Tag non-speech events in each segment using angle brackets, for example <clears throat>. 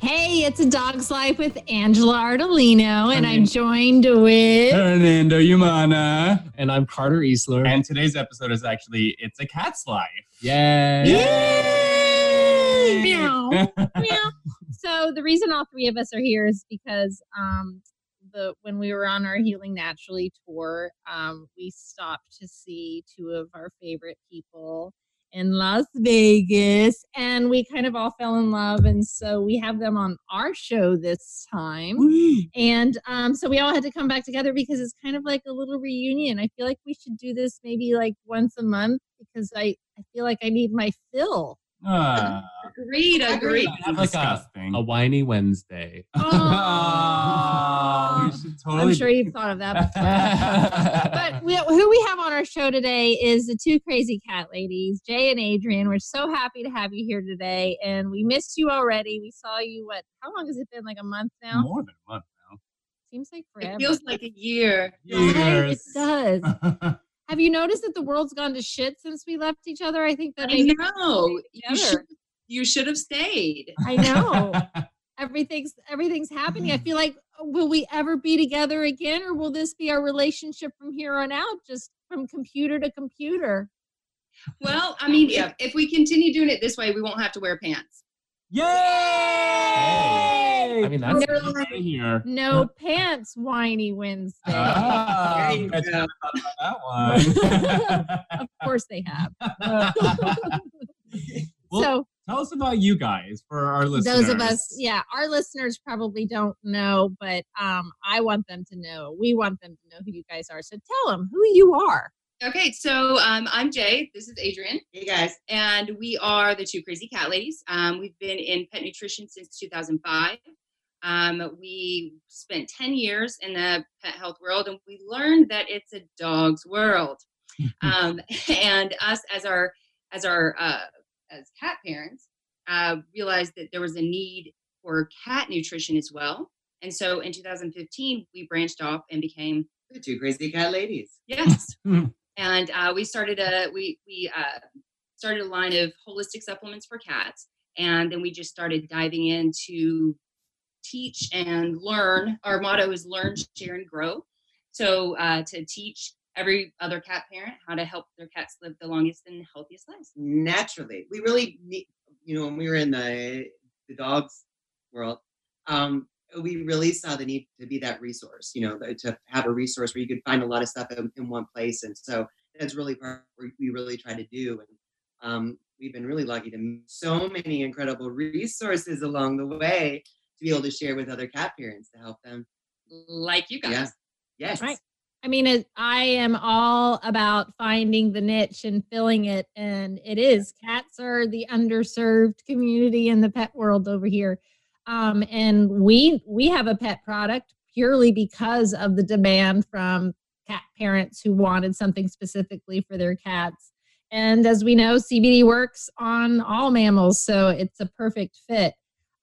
Hey, it's a dog's life with Angela Ardolino, and I'm joined with Hernando Humana. And I'm Carter Easler. And today's episode is actually It's a Cat's Life. Yay! Yay! Meow. <laughs> Meow. So the reason all three of us are here is because um, the when we were on our Healing Naturally tour, um, we stopped to see two of our favorite people in Las Vegas, and we kind of all fell in love, and so we have them on our show this time, and um, so we all had to come back together because it's kind of like a little reunion. I feel like we should do this maybe like once a month because I I feel like I need my fill. Ah, Agreed, agreed. Have like a, disgusting. a whiny Wednesday. <laughs> Oh, we should I'm sure you've thought of that before. <laughs> but we, who we have on our show today is the two crazy cat ladies, Jay and Adrian. We're so happy to have you here today, and we missed you already. We saw you. What? How long has it been? Like a month now? More than a month now. Seems like forever. It feels like a year. now. Right? It Years. does. <laughs> have you noticed that the world's gone to shit since we left each other? I think that I know. You should, together. You should have stayed. I know. <laughs> everything's everything's happening. I feel like uh, will we ever be together again, or will this be our relationship from here on out, just from computer to computer? Well, I mean, if, if we continue doing it this way, we won't have to wear pants. Yay! I mean, that's Never easy. here. No pants, whiny Wednesday. There you go. never thought about that one. <laughs> of course they have. <laughs> Well, so Tell us about you guys for our listeners. those of us, yeah, our listeners probably don't know, but um, I want them to know. We want them to know who you guys are. So tell them who you are. Okay, so um, I'm Jay. This is Adrian. Hey guys. And we are the two crazy cat ladies. Um, we've been in pet nutrition since 2005. Um, we spent 10 years in the pet health world and we learned that it's a dog's world. <laughs> um, <laughs> and us as our as our uh, as cat parents uh, realized that there was a need for cat nutrition as well. And so in 2015, we branched off and became The two crazy cat ladies. Yes. <laughs> and uh, we started a we we uh, started a line of holistic supplements for cats, and then we just started diving into teach and learn. Our motto is learn, share, and grow. So uh, to teach every other cat parent how to help their cats live the longest and healthiest lives. Naturally. We really need you know, when we were in the the dogs world, um, we really saw the need to be that resource, you know, to have a resource where you could find a lot of stuff in, in one place. And so that's really part what we really try to do. And um, we've been really lucky to meet so many incredible resources along the way to be able to share with other cat parents to help them. Like you guys. Yeah. Yes. Right. I mean, it, I am all about finding the niche and filling it, and it is. Cats are the underserved community in the pet world over here, um, and we we have a pet product purely because of the demand from cat parents who wanted something specifically for their cats. And as we know, CBD works on all mammals, so it's a perfect fit.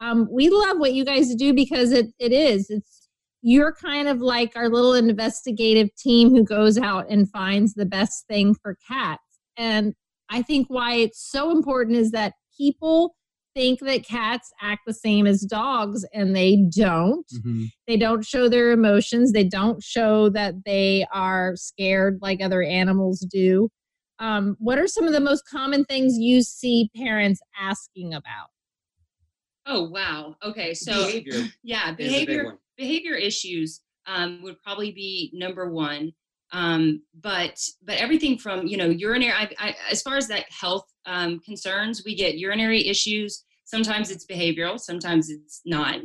Um, we love what you guys do because it it is it's you're kind of like our little investigative team who goes out and finds the best thing for cats. And I think why it's so important is that people think that cats act the same as dogs and they don't. Mhm. They don't show their emotions, they don't show that they are scared like other animals do. Um, what are some of the most common things you see parents asking about? Oh wow. Okay. So Behavior yeah, is a big behavior behavior issues um, would probably be number one. Um, but but everything from you know urinary, I, I, as far as that health um, concerns, we get urinary issues. Sometimes it's behavioral, sometimes it's not.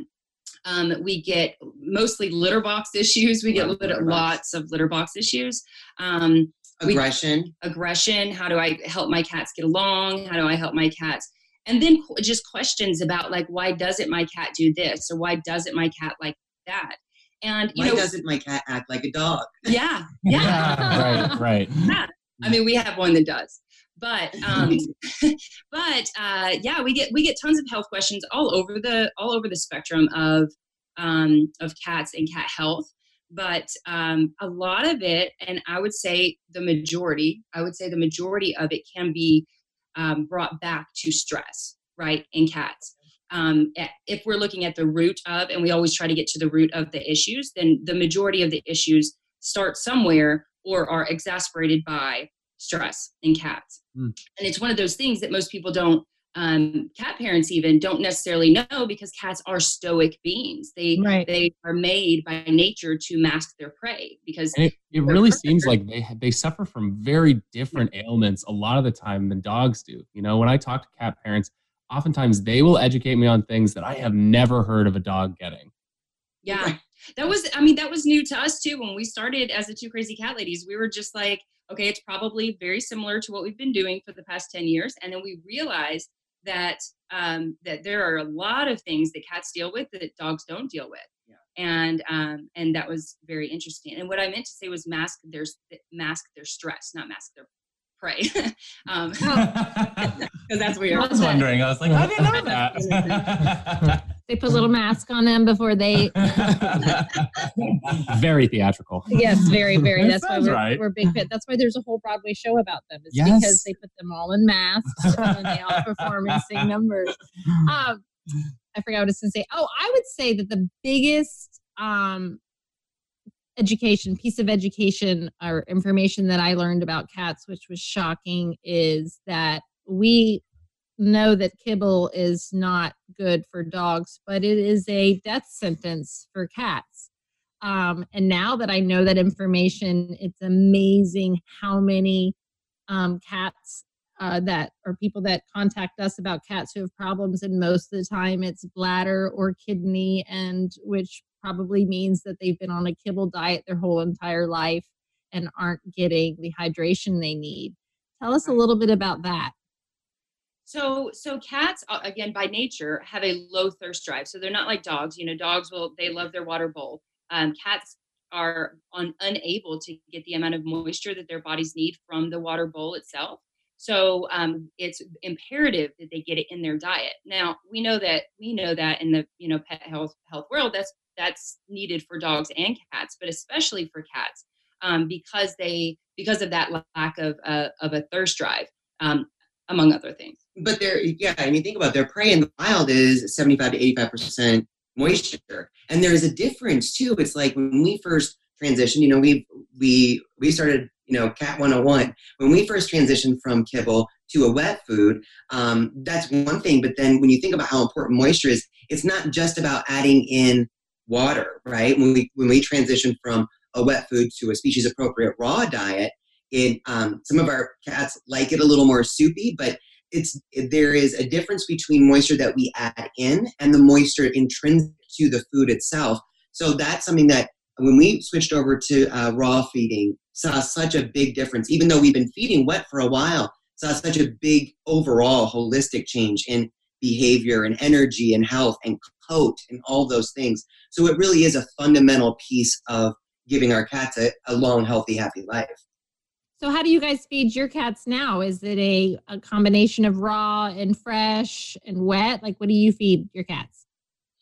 Um, we get mostly litter box <laughs> issues. We get Lot litter, lots of litter box issues. Um, we- Aggression. aggression how do i help my cats get along how do i help my cats and then just questions about like why doesn't my cat do this or why doesn't my cat like that And you Why know, doesn't my cat act like a dog? yeah, yeah. <laughs> right, right. Yeah. I mean, we have one that does. But um, <laughs> but uh, yeah, we get we get tons of health questions all over the all over the spectrum of um, of cats and cat health. But um, a lot of it, and I would say the majority, I would say the majority of it can be um, brought back to stress, right, in cats. Um, if we're looking at the root of, and we always try to get to the root of the issues, then the majority of the issues start somewhere or are exasperated by stress in cats. Mm. And it's one of those things that most people don't, um, cat parents even don't necessarily know because cats are stoic beings. They Right. they are made by nature to mask their prey because And it, it They're really seems like they they suffer from very different ailments a lot of the time than dogs do. You know, when I talk to cat parents, oftentimes they will educate me on things that I have never heard of a dog getting. Yeah. That was, I mean, that was new to us too. When we started as the two crazy cat ladies, we were just like, okay, it's probably very similar to what we've been doing for the past 10 years. And then we realized that, um, that there are a lot of things that cats deal with that dogs don't deal with. Yeah. And, um, and that was very interesting. And what I meant to say was mask their, mask their stress, not mask their prey. <laughs> um, <laughs> <laughs> because that's weird. I was wondering. I was like, I didn't know that. They put a little mask on them before they. <laughs> Very theatrical. Yes, very, very. That That's why we're, right. we're big fit. That's why there's a whole Broadway show about them. It's Yes. because they put them all in masks and they all perform and sing numbers. Um, I forgot what I was going to say. Oh, I would say that the biggest um, education piece of education or information that I learned about cats, which was shocking, is that we know that kibble is not good for dogs, but it is a death sentence for cats. Um, and now that I know that information, it's amazing how many um, cats uh, that or people that contact us about cats who have problems, and most of the time it's bladder or kidney, and which probably means that they've been on a kibble diet their whole entire life and aren't getting the hydration they need. Tell us a little bit about that. So, so cats uh, again by nature have a low thirst drive. So they're not like dogs. You know, dogs will they love their water bowl. Um, cats are un, unable to get the amount of moisture that their bodies need from the water bowl itself. So um, it's imperative that they get it in their diet. Now we know that we know that in the you know pet health health world that's that's needed for dogs and cats, but especially for cats um, because they because of that lack of uh, of a thirst drive, um, among other things. But they're yeah, I mean think about it, their prey in the wild is 75 to 85 percent moisture. And there is a difference too. It's like when we first transitioned, you know, we we we started, you know, Cat 101. When we first transitioned from kibble to a wet food, um, that's one thing. But then when you think about how important moisture is, it's not just about adding in water, right? When we when we transition from a wet food to a species appropriate raw diet, it um, some of our cats like it a little more soupy, but it's there is a difference between moisture that we add in and the moisture intrinsic to the food itself. So that's something that when we switched over to uh, raw feeding, saw such a big difference. Even though we've been feeding wet for a while, saw such a big overall holistic change in behavior and energy and health and coat and all those things. So it really is a fundamental piece of giving our cats a, a long, healthy, happy life. So, how do you guys feed your cats now? Is it a, a combination of raw and fresh and wet? Like, what do you feed your cats?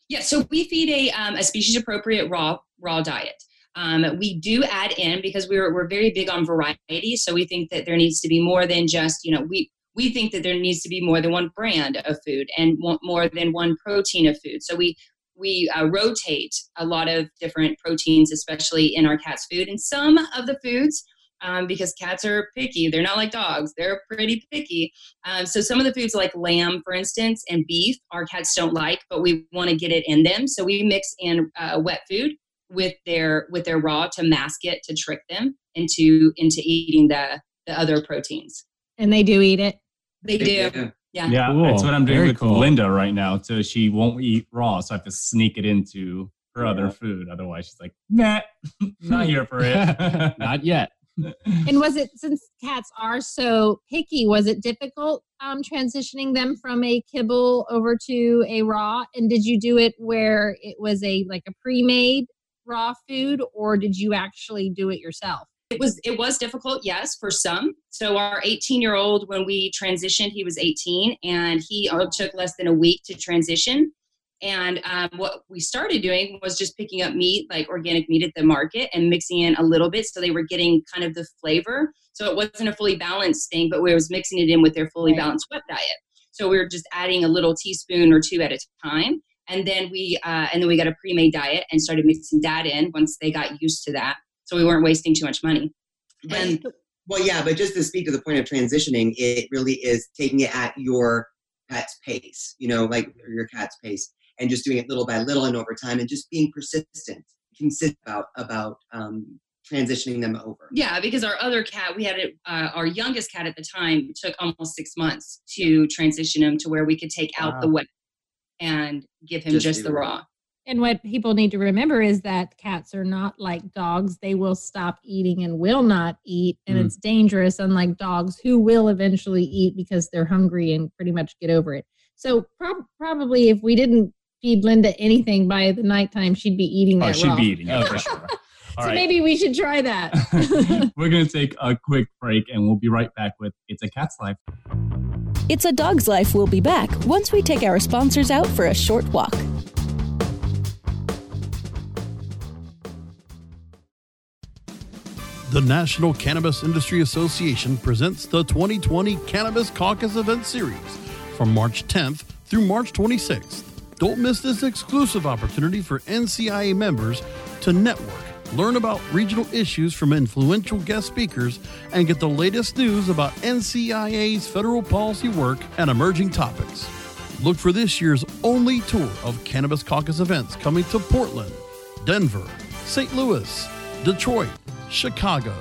Yeah, so we feed a, um, a species appropriate raw raw diet. Um, we do add in because we're we're very big on variety. So we think that there needs to be more than just you know we we think that there needs to be more than one brand of food and more than one protein of food. So we we uh, rotate a lot of different proteins, especially in our cat's food. And some of the foods um, because cats are picky. They're not like dogs. They're pretty picky. Um, so some of the foods like lamb, for instance, and beef, our cats don't like, but we want to get it in them. So we mix in uh, wet food with their with their raw to mask it to trick them into into eating the the other proteins. And they do eat it. They do. Yeah. Yeah, Cool. that's what I'm doing Very with cool. Linda right now. So she won't eat raw, so I have to sneak it into her Yeah. other food. Otherwise, she's like, "Nah, <laughs> not here for it." <laughs> Not yet. And was it since cats are so picky? Was it difficult um, transitioning them from a kibble over to a raw? And did you do it where it was a like a pre-made raw food, or did you actually do it yourself? It was it was difficult, yes, for some. So our 18 year old, when we transitioned, he was 18, and he uh, took less than a week to transition. And um, what we started doing was just picking up meat, like organic meat at the market, and mixing in a little bit, so they were getting kind of the flavor. So it wasn't a fully balanced thing, but we was mixing it in with their fully Right. balanced wet diet. So we were just adding a little teaspoon or two at a time, and then we uh, and then we got a pre-made diet and started mixing that in once they got used to that. So we weren't wasting too much money. And Well, yeah, but just to speak to the point of transitioning, it really is taking it at your pet's pace, you know, like your cat's pace, and just doing it little by little and over time, and just being persistent, consistent about about um, transitioning them over. Yeah, because our other cat, we had it, uh, our youngest cat at the time, took almost six months to transition him to where we could take out the wet and give him Just just, the the raw. And what people need to remember is that cats are not like dogs. They will stop eating and will not eat. And Mm. it's dangerous, unlike dogs who will eventually eat because they're hungry and pretty much get over it. So, prob- probably if we didn't feed Linda anything by the nighttime, she'd be eating Oh, that she'd raw. be eating it for sure. <laughs> All so right. maybe we should try that. <laughs> <laughs> We're going to take a quick break and we'll be right back with It's a Cat's Life. It's a Dog's Life We'll be back once we take our sponsors out for a short walk. The National Cannabis Industry Association presents the 2020 Cannabis Caucus Event Series from March 10th through March 26th. Don't miss this exclusive opportunity for NCIA members to network, learn about regional issues from influential guest speakers, and get the latest news about NCIA's federal policy work and emerging topics. Look for this year's only tour of Cannabis Caucus events coming to Portland, Denver, St. Louis, Detroit, Chicago,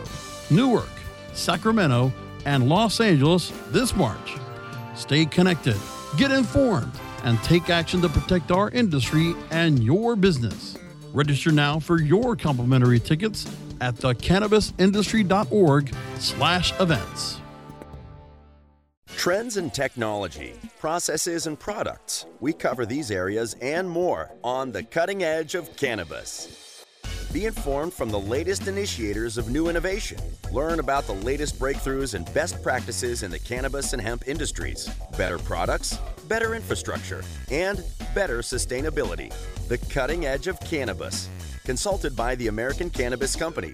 Newark, Sacramento, and Los Angeles this March. Stay connected, get informed, and take action to protect our industry and your business. Register now for your complimentary tickets at thecannabisindustry.org slash events. Trends in technology, processes, and products. We cover these areas and more on the cutting edge of cannabis. Be informed from the latest initiators of new innovation. Learn about the latest breakthroughs and best practices in the cannabis and hemp industries. Better products, better infrastructure, and better sustainability. The cutting edge of cannabis. Consulted by the American Cannabis Company.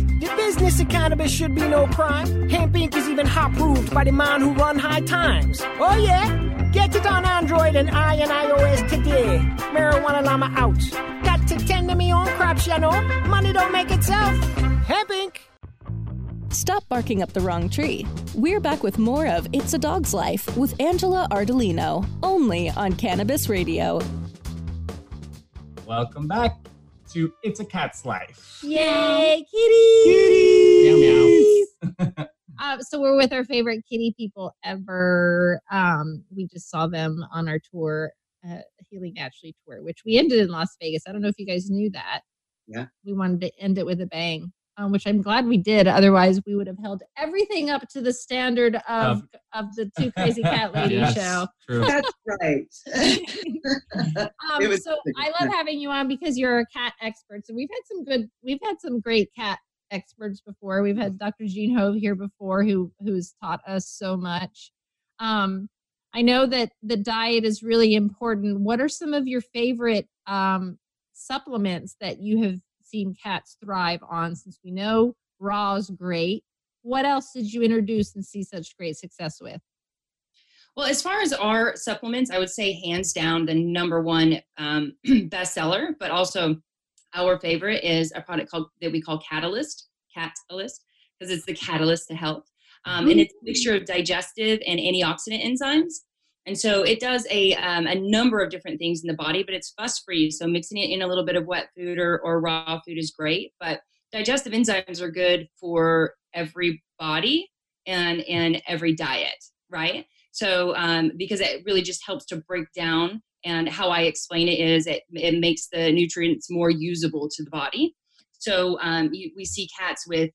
The business of cannabis should be no crime. Hemp Inc. is even hot proved by the man who run high times. Oh yeah? Get it on Android and I and iOS today. Marijuana Llama out. Got to tend to me own crops, you know. Money don't make itself. Hemp Inc. Stop barking up the wrong tree. We're back with more of It's a Dog's Life with Angela Ardolino, only on Cannabis Radio. Welcome back to It's a Cat's Life. Yay, kitty! Meow, meow. <laughs> Uh, so we're with our favorite kitty people ever. Um, we just saw them on our tour, uh, Healing Naturally tour, which we ended in Las Vegas. I don't know if you guys knew that. Yeah. We wanted to end it with a bang, um, which I'm glad we did. Otherwise, we would have held everything up to the standard of Of- of the Two Crazy Cat <laughs> Lady Yes, show. True. That's right. <laughs> <laughs> Um, so I love having you on because you're a cat expert. So we've had some good, we've had some great cat experts before. We've had Dr. Jean Hofve here before, who who's taught us so much. Um, I know that the diet is really important. What are some of your favorite um, supplements that you have seen cats thrive on? Since we know raw is great, what else did you introduce and see such great success with? Well, as far as our supplements, I would say hands down the number one um, <clears throat> bestseller, but also our favorite is a product called that we call Catalyst, Catalyst, because it's the catalyst to health. Um, and it's a mixture of digestive and antioxidant enzymes. And so it does a, um, a number of different things in the body, but it's fuss free. So mixing it in a little bit of wet food or, or raw food is great. But digestive enzymes are good for every body and, and every diet, right? So um, because it really just helps to break down and how I explain it is it, it makes the nutrients more usable to the body. So um, you, we see cats with,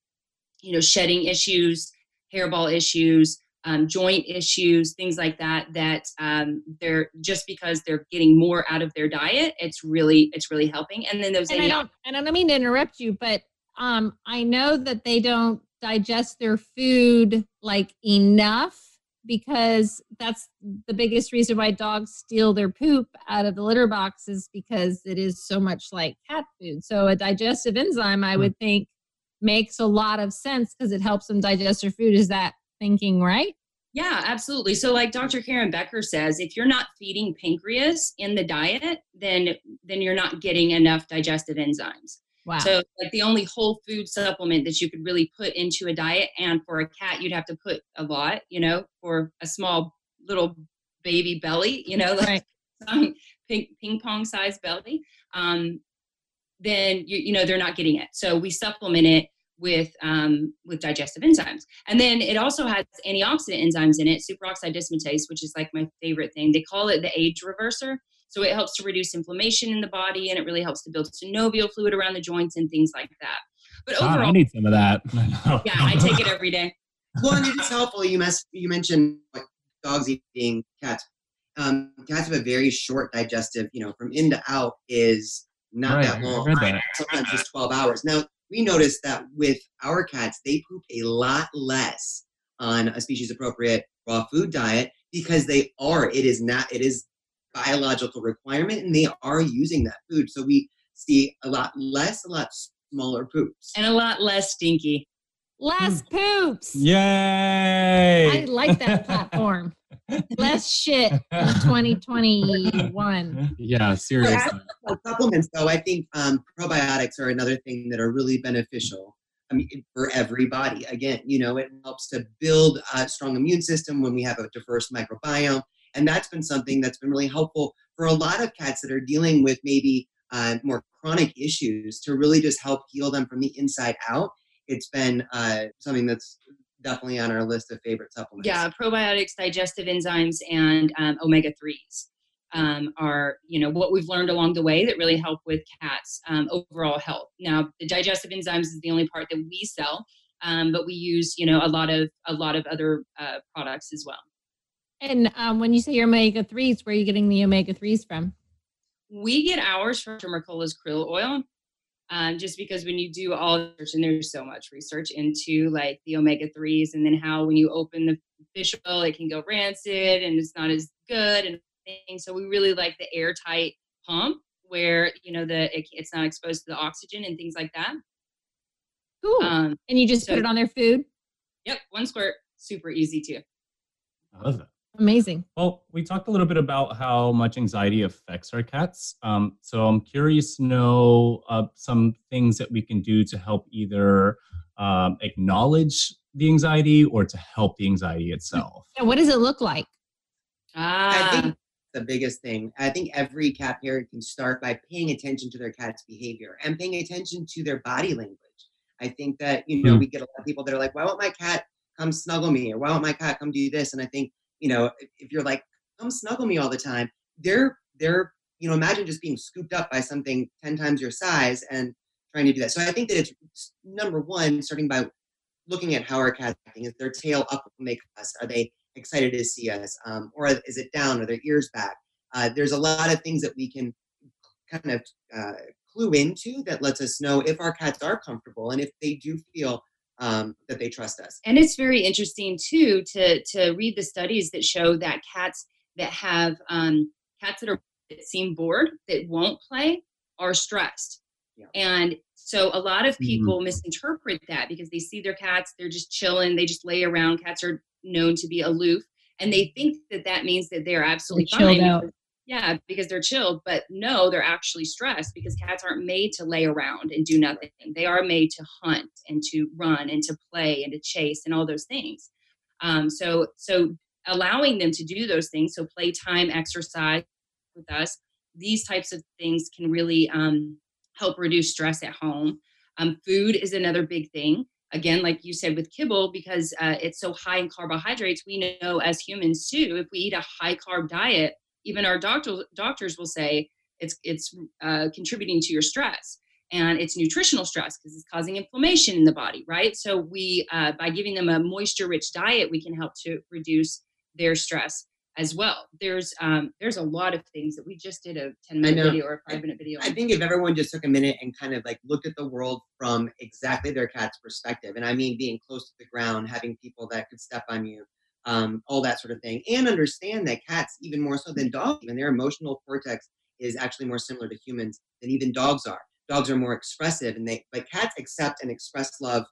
you know, shedding issues, hairball issues, um, joint issues, things like that. That um, they're just because they're getting more out of their diet, it's really it's really helping. And then those and I don't and I don't mean to interrupt you, but um, I know that they don't digest their food like enough because that's the biggest reason why dogs steal their poop out of the litter box is because it is so much like cat food. So a digestive enzyme, I hmm. would think, makes a lot of sense because it helps them digest their food. Is that thinking right? Yeah, absolutely. So like Dr. Karen Becker says, if you're not feeding pancreas in the diet, then then you're not getting enough digestive enzymes. Wow. So like the only whole food supplement that you could really put into a diet and for a cat you'd have to put a lot, you know, for a small little baby belly, you know, <laughs> like right. ping, ping pong size belly. Um, then you, you know they're not getting it. So we supplement it with um, with digestive enzymes, and then it also has antioxidant enzymes in it, superoxide dismutase, which is like my favorite thing. They call it the age reverser. So it helps to reduce inflammation in the body and it really helps to build synovial fluid around the joints and things like that. But God, overall, I need some of that. <laughs> yeah, I take it every day. Well, and it is helpful. You must you mentioned like dogs eating cats. Um, cats have a very short digestive. You know, from in to out is not right, that long. Sometimes just twelve hours. Now we noticed that with our cats, they poop a lot less on a species appropriate raw food diet because they are. It is not. It is biological requirement and they are using that food. So we see a lot less, a lot smaller poops. And a lot less stinky. Less hmm. poops. Yay. I like that <laughs> platform. Less shit in <laughs> 2021. Yeah, seriously. Supplements, though, I think um, probiotics are another thing that are really beneficial. I mean, for everybody. Again, you know, it helps to build a strong immune system when we have a diverse microbiome. And that's been something that's been really helpful for a lot of cats that are dealing with maybe uh, more chronic issues to really just help heal them from the inside out. It's been uh, something that's definitely on our list of favorite supplements. Yeah, probiotics, digestive enzymes, and um, omega 3s. Um, are you know what we've learned along the way that really help with cats um, overall health now the digestive enzymes is the only part that we sell um, but we use you know a lot of a lot of other uh, products as well and um, when you say your omega 3s, where are you getting the omega 3s from? We get ours from Mercola's krill oil. Um, just because when you do all research, and there's so much research into like the omega 3s, and then how when you open the fish oil, it can go rancid and it's not as good. And things. So we really like the airtight pump where you know the it, it's not exposed to the oxygen and things like that. Cool. Um, and you just so, put it on their food. Yep, one squirt, super easy too. I love that. Amazing. Well, we talked a little bit about how much anxiety affects our cats. Um, so I'm curious to know uh, some things that we can do to help either um, acknowledge the anxiety or to help the anxiety itself. Yeah, what does it look like? Ah. I think the biggest thing. I think every cat parent can start by paying attention to their cat's behavior and paying attention to their body language. I think that, you know, mm. we get a lot of people that are like, why won't my cat come snuggle me? Or why won't my cat come do this? And I think you know, if you're like, come snuggle me all the time, they're they're you know, imagine just being scooped up by something ten times your size and trying to do that. So I think that it's number one, starting by looking at how our cat's acting. Is their tail up when they us? Are they excited to see us? Um, or is it down? Are their ears back? Uh, there's a lot of things that we can kind of uh, clue into that lets us know if our cats are comfortable and if they do feel um, that they trust us. And it's very interesting too to to read the studies that show that cats that have um, cats that are that seem bored that won't play are stressed. Yeah. And so a lot of mm-hmm. people mm-hmm. misinterpret that because they see their cats, they're just chilling, they just lay around. Cats are known to be aloof, and they think that that means that they're absolutely they're fine. Yeah, because they're chilled, but no, they're actually stressed because cats aren't made to lay around and do nothing. They are made to hunt and to run and to play and to chase and all those things. Um, so, so allowing them to do those things, so playtime, exercise with us, these types of things can really um, help reduce stress at home. Um, food is another big thing. Again, like you said with kibble, because uh, it's so high in carbohydrates, we know as humans too, if we eat a high carb diet, even our doctor, doctors will say it's it's uh, contributing to your stress and it's nutritional stress because it's causing inflammation in the body right? So we uh, by giving them a moisture rich diet we can help to reduce their stress as well. There's um, there's a lot of things that we just did a 10 minute video or a 5 minute video I think if everyone just took a minute and kind of like looked at the world from exactly their cat's perspective, and I mean being close to the ground, having people that could step on you, um, all that sort of thing, and understand that cats, even more so than dogs, even their emotional cortex is actually more similar to humans than even dogs are. Dogs are more expressive, and they but cats accept and express love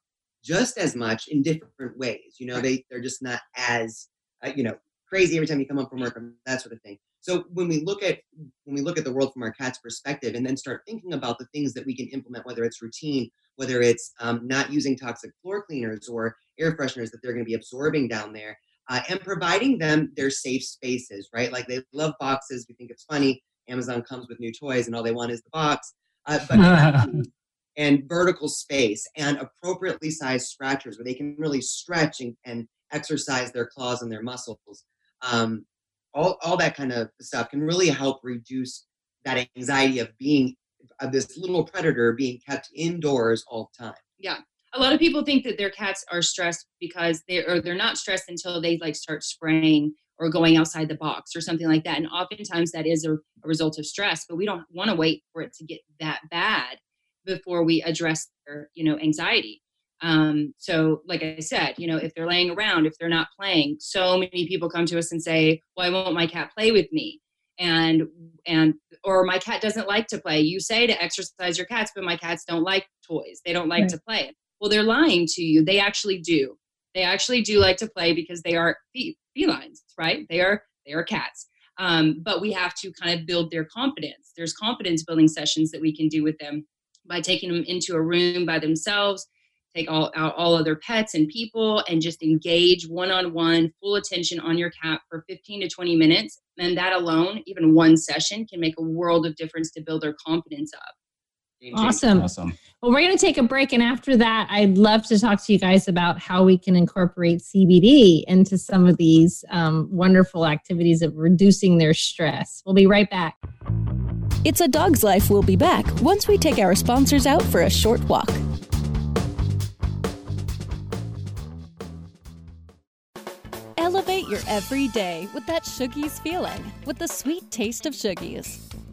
just as much in different ways. You know, they they're just not as uh, you know crazy every time you come home from work and that sort of thing. So when we look at when we look at the world from our cat's perspective, and then start thinking about the things that we can implement, whether it's routine, whether it's um, not using toxic floor cleaners or air fresheners that they're going to be absorbing down there, uh, and providing them their safe spaces, right? Like they love boxes. We think it's funny. Amazon comes with new toys, and all they want is the box. Uh, but <laughs> and vertical space and appropriately sized scratchers where they can really stretch and, and exercise their claws and their muscles. Um, all, all that kind of stuff can really help reduce that anxiety of being of this little predator being kept indoors all the time. Yeah. A lot of people think that their cats are stressed because they or they're not stressed until they like start spraying or going outside the box or something like that. And oftentimes that is a, a result of stress, but we don't want to wait for it to get that bad before we address their, you know, anxiety. Um, so, like I said, you know, if they're laying around, if they're not playing, so many people come to us and say, "Well, I won't my cat play with me," and and or my cat doesn't like to play. You say to exercise your cats, but my cats don't like toys. They don't like Right. to play. Well, they're lying to you. They actually do. They actually do like to play because they are fe- felines, right? They are they are cats. Um, but we have to kind of build their confidence. There's confidence building sessions that we can do with them by taking them into a room by themselves, take all out all other pets and people, and just engage one on one, full attention on your cat for 15 to 20 minutes. And that alone, even one session, can make a world of difference to build their confidence up. Game changer. Awesome. Awesome. Well, we're going to take a break. And after that, I'd love to talk to you guys about how we can incorporate CBD into some of these um, wonderful activities of reducing their stress. We'll be right back. It's a Dog's Life We'll be back once we take our sponsors out for a short walk. Elevate your everyday with that Shoogies feeling with the sweet taste of Shoogies.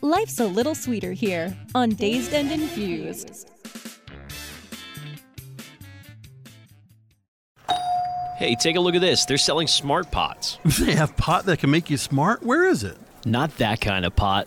Life's a little sweeter here on Dazed and Infused. Hey, take a look at this. They're selling smart pots. <laughs> They have pot that can make you smart? Where is it? Not that kind of pot.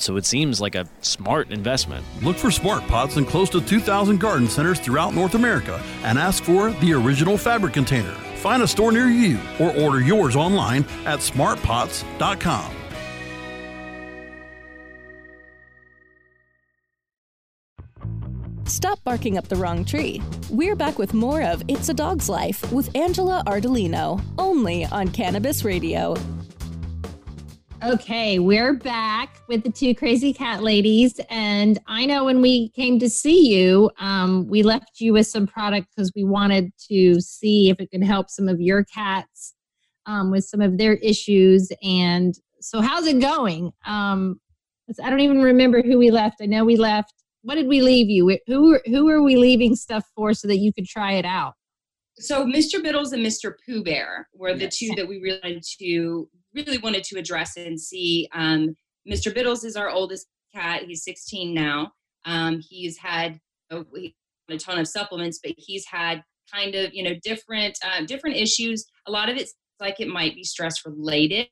old, so it seems like a smart investment. Look for smart pots in close to 2,000 garden centers throughout North America and ask for the original fabric container. Find a store near you or order yours online at smartpots.com. Stop barking up the wrong tree. We're back with more of It's a Dog's Life with Angela Ardolino, only on Cannabis Radio. Okay, we're back with the two crazy cat ladies. And I know when we came to see you, um, we left you with some product because we wanted to see if it could help some of your cats um, with some of their issues. And so, how's it going? Um, I don't even remember who we left. I know we left. What did we leave you? Who who are we leaving stuff for so that you could try it out? So Mr. Biddles and Mr. Pooh Bear were the two that we really wanted to really wanted to address and see. Um, Mr. Biddles is our oldest cat. He's 16 now. Um, he's had a, a, ton of supplements, but he's had kind of you know different uh, different issues. A lot of it's like it might be stress related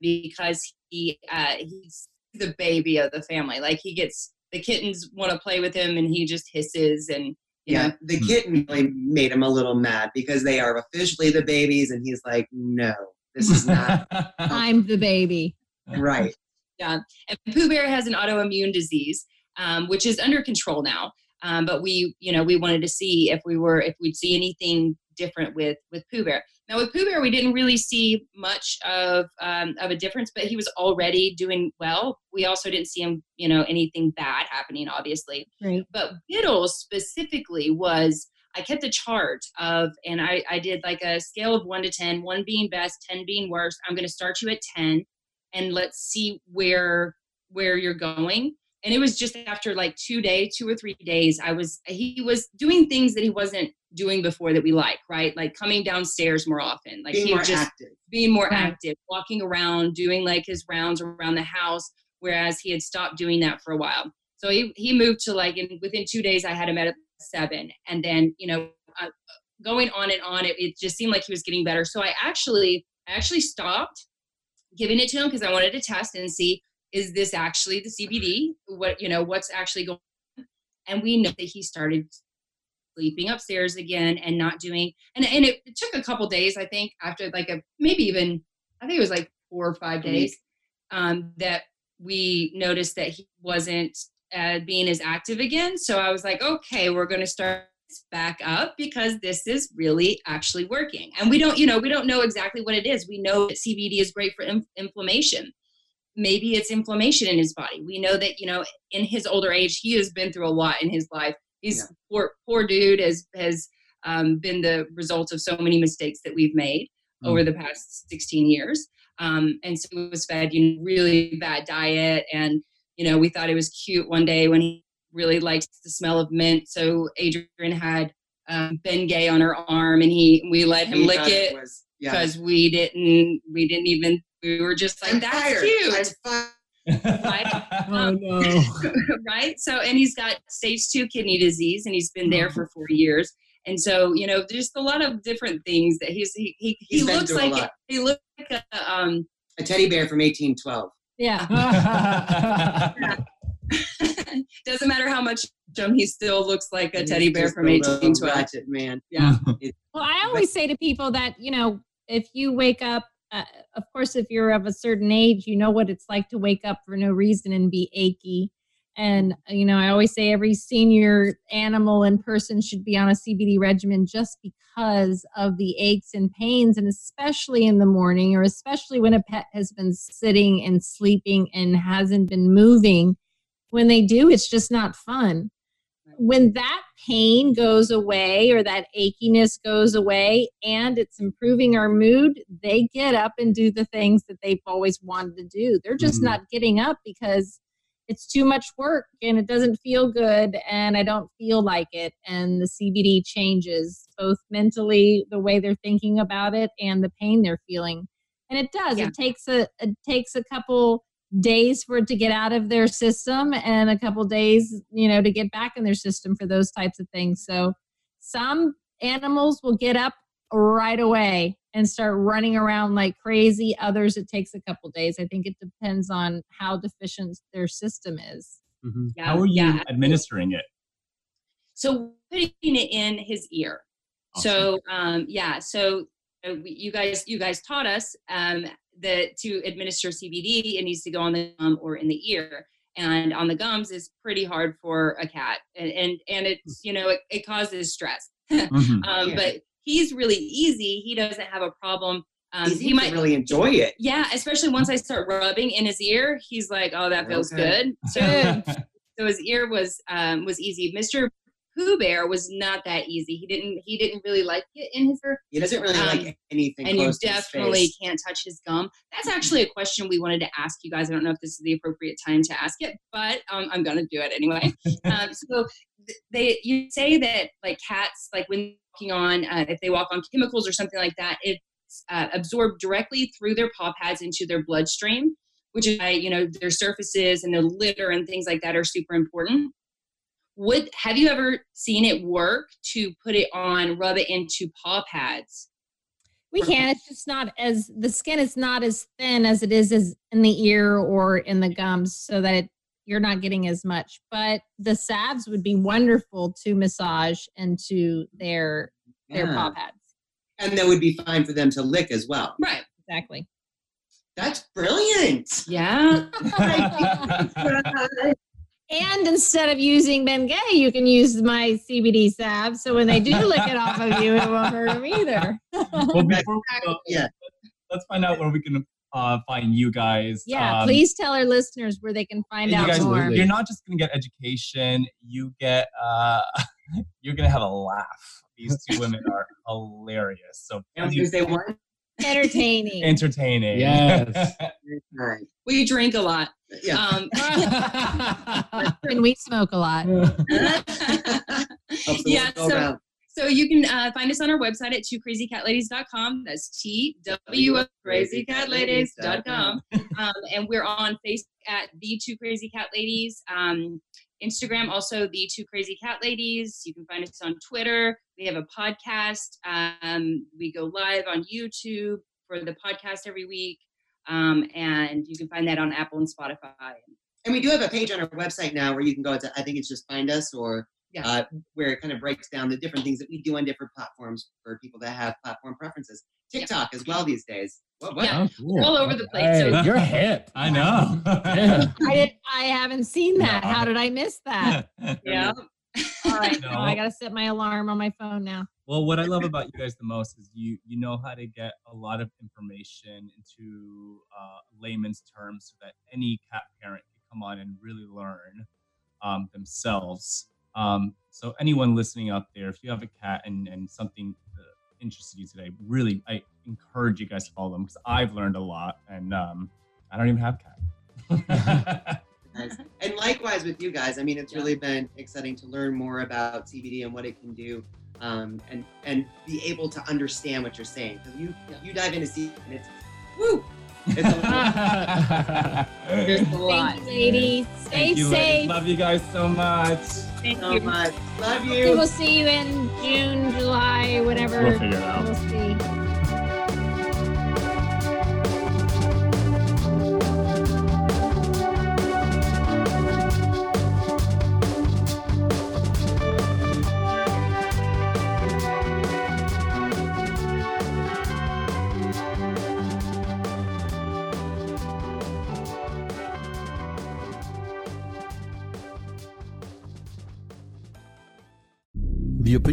because he uh, he's the baby of the family. Like he gets the kittens want to play with him, and he just hisses and yeah, know. the kitten really made him a little mad because they are officially the babies, and he's like, no, this is not. <laughs> I'm the baby. right. Yeah, and Pooh Bear has an autoimmune disease, um, which is under control now. Um, but we, you know, we wanted to see if we were if we'd see anything different with with Pooh Bear. Now with Pooh Bear, we didn't really see much of um, of a difference, but he was already doing well. We also didn't see him, you know, anything bad happening, obviously. Right. But Biddle specifically was. I kept a chart of, and I, I did like a scale of one to 10, one being best, 10 being worst. I'm going to start you at 10 and let's see where, where you're going and it was just after like two days two or three days i was he was doing things that he wasn't doing before that we like right like coming downstairs more often like being he more just active. being more Right. active walking around doing like his rounds around the house whereas he had stopped doing that for a while so he, he moved to like and within two days i had him at a seven and then you know uh, going on and on it, it just seemed like he was getting better so i actually i actually stopped giving it to him because i wanted to test and see is this actually the CBD? What you know, what's actually going on? And we know that he started sleeping upstairs again and not doing and and it, it took a couple days, I think, after like a maybe even I think it was like four or five days um, that we noticed that he wasn't uh, being as active again. So I was like, okay, we're going to start back up because this is really actually working. And we don't, you know, we don't know exactly what it is. We know that CBD is great for in- inflammation maybe it's inflammation in his body. We know that, you know, in his older age, he has been through a lot in his life. He's Yeah. poor, poor dude has, has um, been the result of so many mistakes that we've made over the past 16 years. Um, and so he was fed, you know, really bad diet. And, you know, we thought it was cute one day when he really liked the smell of mint. So Adrian had um, Ben Gay on her arm and he, we let him He lick it was- yeah. because we didn't, we didn't even, we were just like, I'm that's fired. cute I'm fired. <laughs> Oh no. <laughs> right? So, and he's got stage two kidney disease, and he's been there for four years. And so, you know, just a lot of different things that he's he he, he He's been looks through a like he looks like a um. A teddy bear from 1812. Yeah. <laughs> <laughs> doesn't matter how much him, he still looks like a He's teddy bear from a little 1812. Ratchet man. Yeah. <laughs> Well, I always say to people that, you know, if you wake up, uh, of course, if you're of a certain age, you know what it's like to wake up for no reason and be achy. And, you know, I always say every senior animal and person should be on a CBD regimen just because of the aches and pains, and especially in the morning, or especially when a pet has been sitting and sleeping and hasn't been moving. When they do, it's just not fun when that pain goes away or that achiness goes away and it's improving our mood, they get up and do the things that they've always wanted to do. They're just Mhm. not getting up because it's too much work and it doesn't feel good and I don't feel like it. And the CBD changes both mentally, the way they're thinking about it, and the pain they're feeling. And it does. Yeah. It takes a it takes a couple days for it to get out of their system and a couple days you know to get back in their system for those types of things so some animals will get up right away and start running around like crazy others it takes a couple days i think it depends on how deficient their system is Mhm. Yeah, How are you yeah. administering it? So putting it in his ear. So um, yeah, so uh, we- you guys you guys taught us um, that to administer CBD it needs to go on the thumb or in the ear. and on the gums is pretty hard for a cat and and, and it's you know it, it causes stress <laughs> Mhm. um, Yeah. but he's really easy he doesn't have a problem um, he might really enjoy it. yeah especially once i start rubbing in his ear he's like oh that feels Okay. good <laughs> so so his ear was um, was easy mr pooh bear was not that easy he didn't he didn't really like it in his ear He doesn't really Um, like anything. and you close to his definitely can't touch his gum. That's actually a question we wanted to ask you guys. I don't know if this is the appropriate time to ask it, but um, I'm gonna do it anyway. <laughs> um, so they, you say that like cats, like when walking on, uh, if they walk on chemicals or something like that, it's uh, absorbed directly through their paw pads into their bloodstream, which is why you know their surfaces and their litter and things like that are super important. Would have you ever seen it work to put it on, rub it into paw pads? We can. It's just not as the skin is not as thin as it is as in the ear or in the gums, so that it, you're not getting as much. But the salves would be wonderful to massage into their their Yeah. paw pads. and that would be fine for them to lick as well. Right. Exactly. That's brilliant. Yeah. <laughs> And instead of using Bengay, you can use my CBD salve. So when they do lick it off of you, it won't hurt them either. well, before we go, Yeah. let's find out where we can uh, find you guys. Yeah, Um, please tell our listeners where they can find out guys, more. you're not just gonna get education. You get uh, <laughs> you're gonna have a laugh. These two <laughs> women are hilarious. So And please- Tuesday one. Entertaining. entertaining. Yes. <laughs> We drink a lot. Yeah. Um, and we smoke a lot. Yeah. So, round. So you can uh, find us on our website at twocrazycatladies.com. That's T W crazycatladies.com. Um, and we're on Facebook at the Two Crazy Cat Ladies. Um, Instagram also the Two Crazy Cat Ladies. You can find us on Twitter. We have a podcast. Um, we go live on YouTube for the podcast every week. Um, and you can find that on Apple and Spotify. And we do have a page on our website now where you can go to, I think it's just find us or Yeah. uh, where it kind of breaks down the different things that we do on different platforms for people that have platform preferences. TikTok as well these days. What, what? Yeah. Oh, cool. All over the place. Hey, So- you're hip. I know. <laughs> I did. I haven't seen that. No. How did I miss that? <laughs> Yeah. <laughs> All right, No. well, I gotta set my alarm on my phone now. Well, what I love about you guys the most is you you know how to get a lot of information into uh, layman's terms so that any cat parent can come on and really learn um, themselves. Um, so anyone listening out there, if you have a cat and, and something uh, interested you today, really I encourage you guys to follow them because I've learned a lot and um, I don't even have cat. Nice. And likewise with you guys, I mean, it's Yeah. really been exciting to learn more about CBD and what it can do, um, and and be able to understand what you're saying. Because you Yeah. you dive into CBD and it's woo, it's a There's a lot. Thank you, ladies. Stay Thank you, ladies. Love you guys so much. Thank so you. much. Love you. We will see you in June, July, whatever. We'll figure it out. We'll see.